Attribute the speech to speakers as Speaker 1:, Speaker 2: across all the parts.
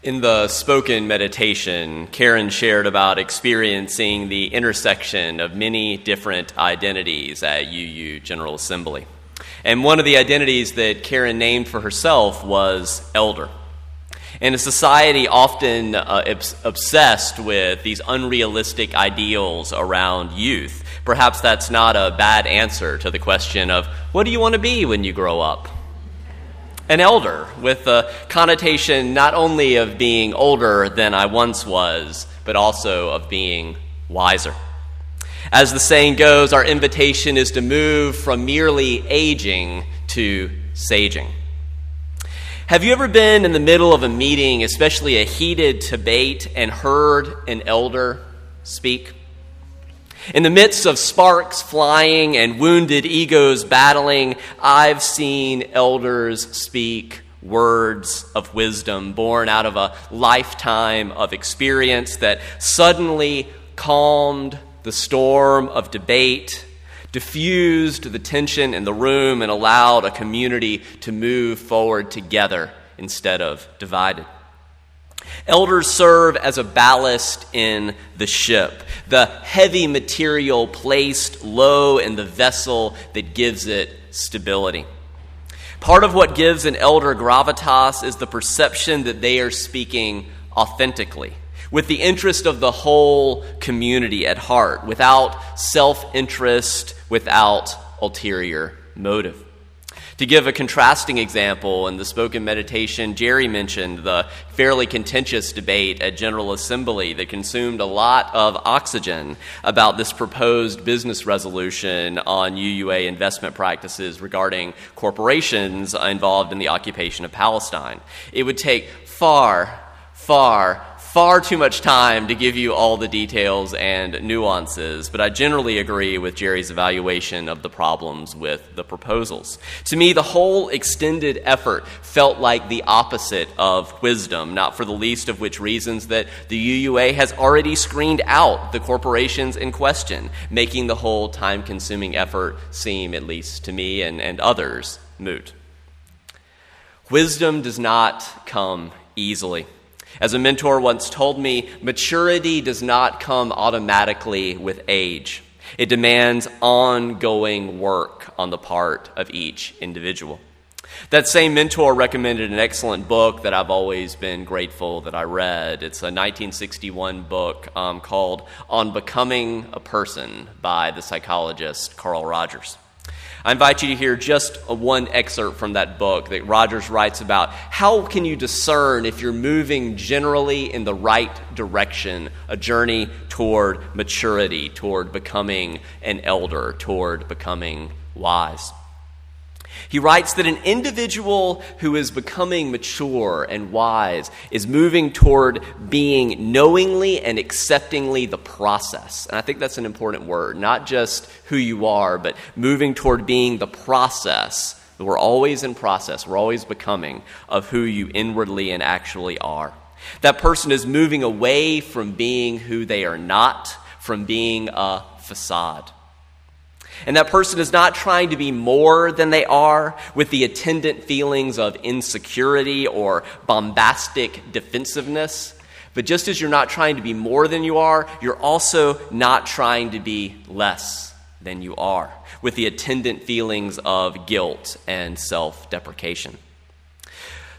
Speaker 1: In the spoken meditation, Karen shared about experiencing the intersection of many different identities at UU General Assembly. And one of the identities that Karen named for herself was elder. In a society often uh, obsessed with these unrealistic ideals around youth, perhaps that's not a bad answer to the question of what do you want to be when you grow up? An elder with the connotation not only of being older than I once was, but also of being wiser. As the saying goes, our invitation is to move from merely aging to saging. Have you ever been in the middle of a meeting, especially a heated debate, and heard an elder speak? In the midst of sparks flying and wounded egos battling, I've seen elders speak words of wisdom born out of a lifetime of experience that suddenly calmed the storm of debate, diffused the tension in the room, and allowed a community to move forward together instead of divided. Elders serve as a ballast in the ship, the heavy material placed low in the vessel that gives it stability. Part of what gives an elder gravitas is the perception that they are speaking authentically, with the interest of the whole community at heart, without self interest, without ulterior motive. To give a contrasting example, in the spoken meditation, Jerry mentioned the fairly contentious debate at General Assembly that consumed a lot of oxygen about this proposed business resolution on UUA investment practices regarding corporations involved in the occupation of Palestine. It would take far, far, far too much time to give you all the details and nuances, but I generally agree with Jerry's evaluation of the problems with the proposals. To me, the whole extended effort felt like the opposite of wisdom, not for the least of which reasons that the UUA has already screened out the corporations in question, making the whole time consuming effort seem, at least to me and, and others, moot. Wisdom does not come easily. As a mentor once told me, maturity does not come automatically with age. It demands ongoing work on the part of each individual. That same mentor recommended an excellent book that I've always been grateful that I read. It's a 1961 book um, called On Becoming a Person by the psychologist Carl Rogers. I invite you to hear just one excerpt from that book that Rogers writes about how can you discern if you're moving generally in the right direction, a journey toward maturity, toward becoming an elder, toward becoming wise. He writes that an individual who is becoming mature and wise is moving toward being knowingly and acceptingly the process. And I think that's an important word, not just who you are, but moving toward being the process. We're always in process, we're always becoming of who you inwardly and actually are. That person is moving away from being who they are not, from being a facade. And that person is not trying to be more than they are with the attendant feelings of insecurity or bombastic defensiveness. But just as you're not trying to be more than you are, you're also not trying to be less than you are with the attendant feelings of guilt and self deprecation.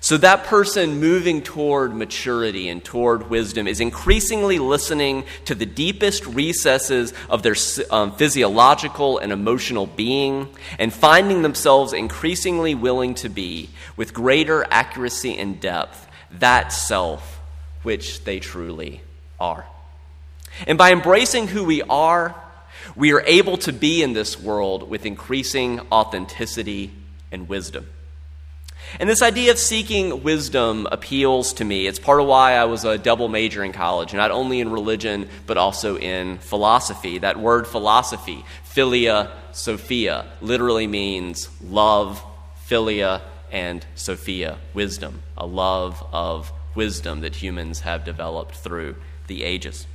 Speaker 1: So, that person moving toward maturity and toward wisdom is increasingly listening to the deepest recesses of their um, physiological and emotional being and finding themselves increasingly willing to be, with greater accuracy and depth, that self which they truly are. And by embracing who we are, we are able to be in this world with increasing authenticity and wisdom. And this idea of seeking wisdom appeals to me. It's part of why I was a double major in college, not only in religion, but also in philosophy. That word philosophy, philia sophia, literally means love, philia, and sophia, wisdom, a love of wisdom that humans have developed through the ages.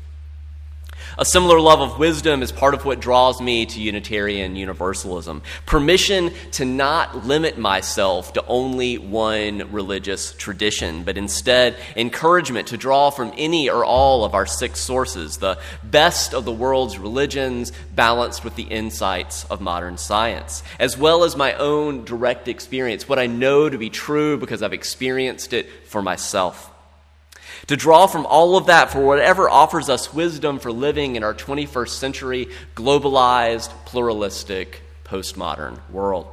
Speaker 1: A similar love of wisdom is part of what draws me to Unitarian Universalism. Permission to not limit myself to only one religious tradition, but instead encouragement to draw from any or all of our six sources, the best of the world's religions balanced with the insights of modern science, as well as my own direct experience, what I know to be true because I've experienced it for myself. To draw from all of that for whatever offers us wisdom for living in our 21st century, globalized, pluralistic, postmodern world.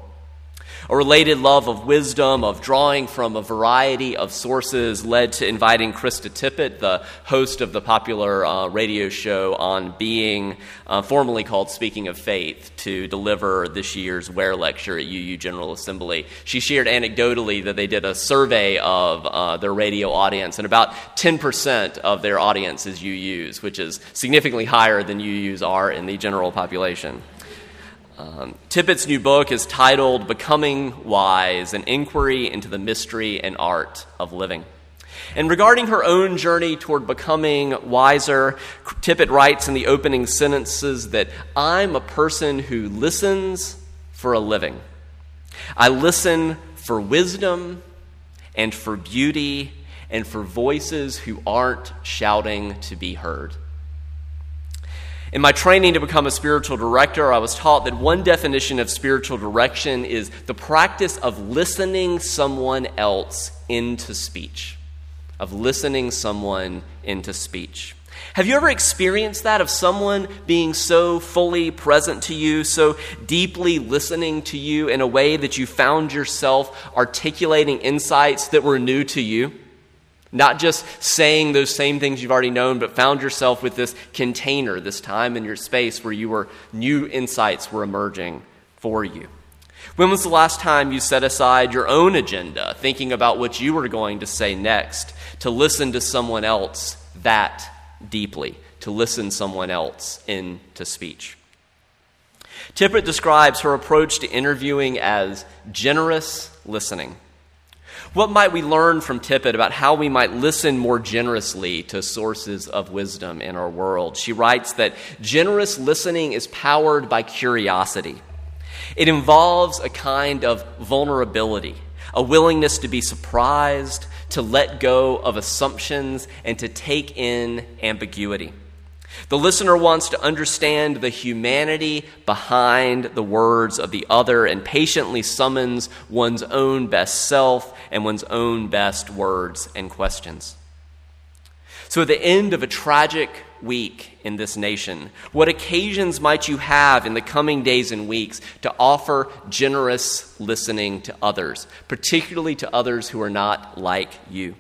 Speaker 1: A related love of wisdom, of drawing from a variety of sources, led to inviting Krista Tippett, the host of the popular uh, radio show on being, uh, formerly called Speaking of Faith, to deliver this year's Ware Lecture at UU General Assembly. She shared anecdotally that they did a survey of uh, their radio audience, and about 10% of their audience is UUs, which is significantly higher than UUs are in the general population. Um, Tippett's new book is titled Becoming Wise An Inquiry into the Mystery and Art of Living. And regarding her own journey toward becoming wiser, Tippett writes in the opening sentences that I'm a person who listens for a living. I listen for wisdom and for beauty and for voices who aren't shouting to be heard. In my training to become a spiritual director, I was taught that one definition of spiritual direction is the practice of listening someone else into speech. Of listening someone into speech. Have you ever experienced that of someone being so fully present to you, so deeply listening to you in a way that you found yourself articulating insights that were new to you? Not just saying those same things you've already known, but found yourself with this container, this time in your space where you were new insights were emerging for you. When was the last time you set aside your own agenda, thinking about what you were going to say next, to listen to someone else that deeply, to listen someone else into speech? Tippett describes her approach to interviewing as generous listening. What might we learn from Tippett about how we might listen more generously to sources of wisdom in our world? She writes that generous listening is powered by curiosity. It involves a kind of vulnerability, a willingness to be surprised, to let go of assumptions, and to take in ambiguity. The listener wants to understand the humanity behind the words of the other and patiently summons one's own best self and one's own best words and questions. So, at the end of a tragic week in this nation, what occasions might you have in the coming days and weeks to offer generous listening to others, particularly to others who are not like you?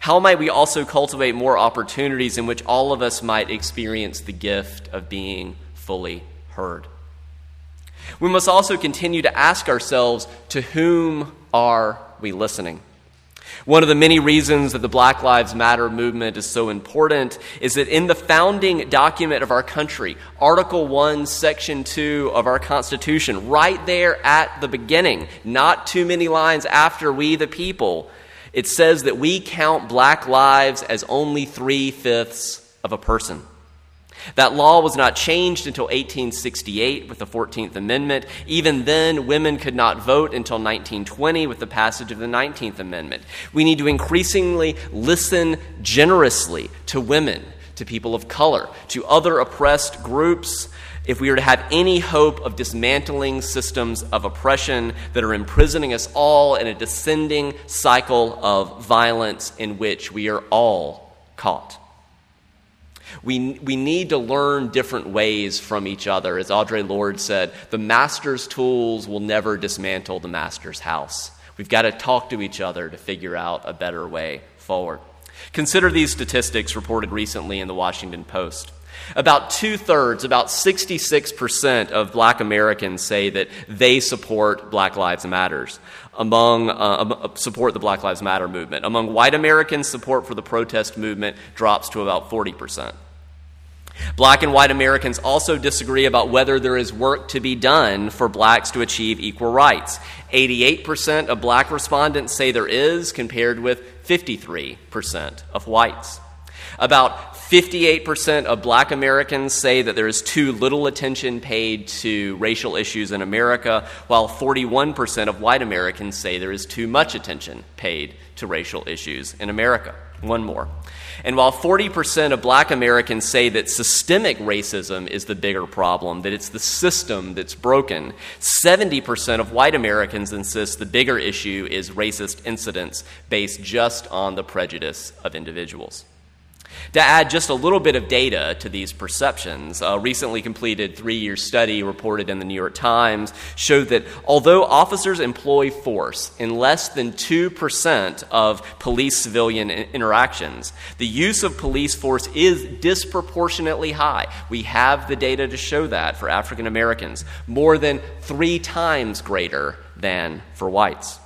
Speaker 1: How might we also cultivate more opportunities in which all of us might experience the gift of being fully heard? We must also continue to ask ourselves to whom are we listening? One of the many reasons that the Black Lives Matter movement is so important is that in the founding document of our country, Article 1, Section 2 of our Constitution, right there at the beginning, not too many lines after we the people, it says that we count black lives as only three fifths of a person. That law was not changed until 1868 with the 14th Amendment. Even then, women could not vote until 1920 with the passage of the 19th Amendment. We need to increasingly listen generously to women, to people of color, to other oppressed groups, if we are to have any hope of dismantling systems of oppression that are imprisoning us all in a descending cycle of violence in which we are all caught. We, we need to learn different ways from each other. As Audre Lorde said, the master's tools will never dismantle the master's house. We've got to talk to each other to figure out a better way forward. Consider these statistics reported recently in the Washington Post. About two thirds, about 66% of black Americans say that they support Black Lives Matters. Among uh, support the Black Lives Matter movement. Among white Americans, support for the protest movement drops to about 40%. Black and white Americans also disagree about whether there is work to be done for blacks to achieve equal rights. 88% of black respondents say there is, compared with 53% of whites. About 58% of black Americans say that there is too little attention paid to racial issues in America, while 41% of white Americans say there is too much attention paid to racial issues in America. One more. And while 40% of black Americans say that systemic racism is the bigger problem, that it's the system that's broken, 70% of white Americans insist the bigger issue is racist incidents based just on the prejudice of individuals. To add just a little bit of data to these perceptions, a recently completed three year study reported in the New York Times showed that although officers employ force in less than 2% of police civilian interactions, the use of police force is disproportionately high. We have the data to show that for African Americans, more than three times greater than for whites.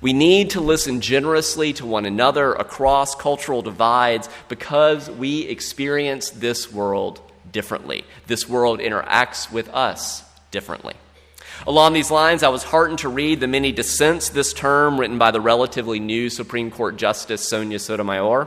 Speaker 1: We need to listen generously to one another across cultural divides because we experience this world differently. This world interacts with us differently. Along these lines, I was heartened to read the many dissents this term written by the relatively new Supreme Court Justice Sonia Sotomayor,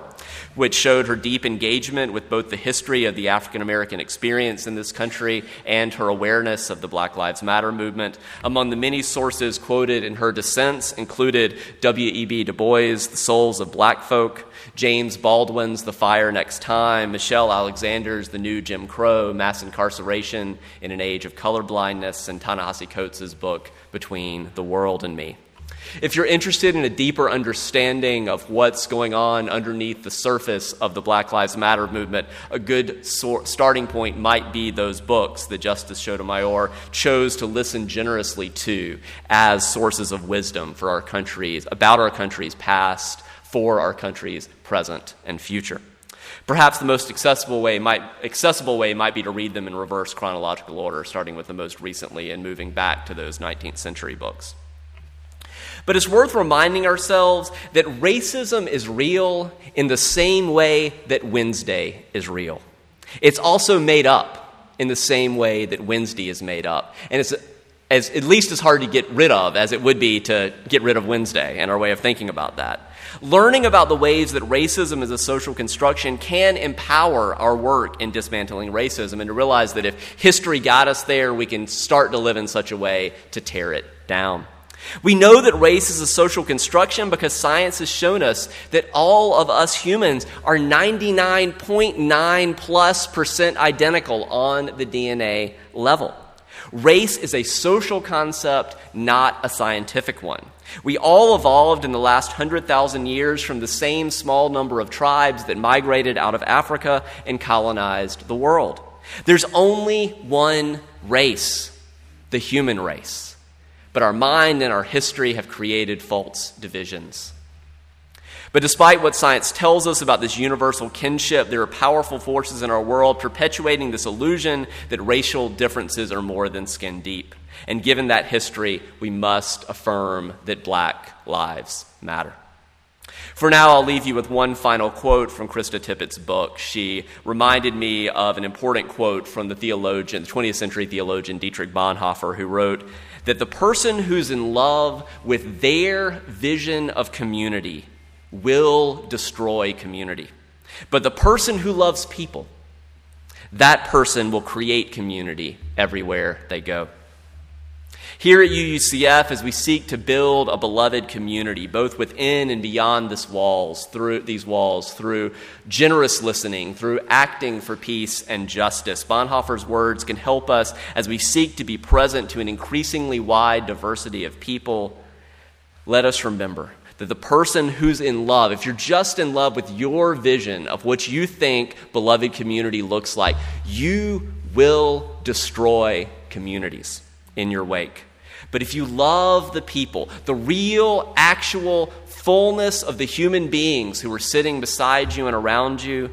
Speaker 1: which showed her deep engagement with both the history of the African American experience in this country and her awareness of the Black Lives Matter movement. Among the many sources quoted in her dissents included W.E.B. Du Bois' The Souls of Black Folk, James Baldwin's The Fire Next Time, Michelle Alexander's The New Jim Crow, Mass Incarceration in an Age of Colorblindness, and Ta-Nehisi Coates' book, Between the World and Me. If you're interested in a deeper understanding of what's going on underneath the surface of the Black Lives Matter movement, a good starting point might be those books that Justice Sotomayor chose to listen generously to as sources of wisdom for our countries, about our country's past, for our country's present and future. Perhaps the most accessible way, might, accessible way might be to read them in reverse chronological order, starting with the most recently and moving back to those 19th century books. But it's worth reminding ourselves that racism is real in the same way that Wednesday is real. It's also made up in the same way that Wednesday is made up. And it's as, at least as hard to get rid of as it would be to get rid of Wednesday and our way of thinking about that. Learning about the ways that racism is a social construction can empower our work in dismantling racism and to realize that if history got us there, we can start to live in such a way to tear it down. We know that race is a social construction because science has shown us that all of us humans are 99.9 plus percent identical on the DNA level. Race is a social concept, not a scientific one. We all evolved in the last 100,000 years from the same small number of tribes that migrated out of Africa and colonized the world. There's only one race, the human race. But our mind and our history have created false divisions. But despite what science tells us about this universal kinship, there are powerful forces in our world perpetuating this illusion that racial differences are more than skin deep. And given that history, we must affirm that black lives matter. For now, I'll leave you with one final quote from Krista Tippett's book. She reminded me of an important quote from the theologian, the 20th century theologian Dietrich Bonhoeffer, who wrote that the person who's in love with their vision of community will destroy community. But the person who loves people, that person will create community everywhere they go. Here at UUCF, as we seek to build a beloved community, both within and beyond this walls, through these walls, through generous listening, through acting for peace and justice, Bonhoeffer's words can help us as we seek to be present to an increasingly wide diversity of people. Let us remember that the person who's in love, if you're just in love with your vision of what you think beloved community looks like, you will destroy communities in your wake. But if you love the people, the real, actual fullness of the human beings who are sitting beside you and around you,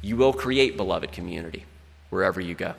Speaker 1: you will create beloved community wherever you go.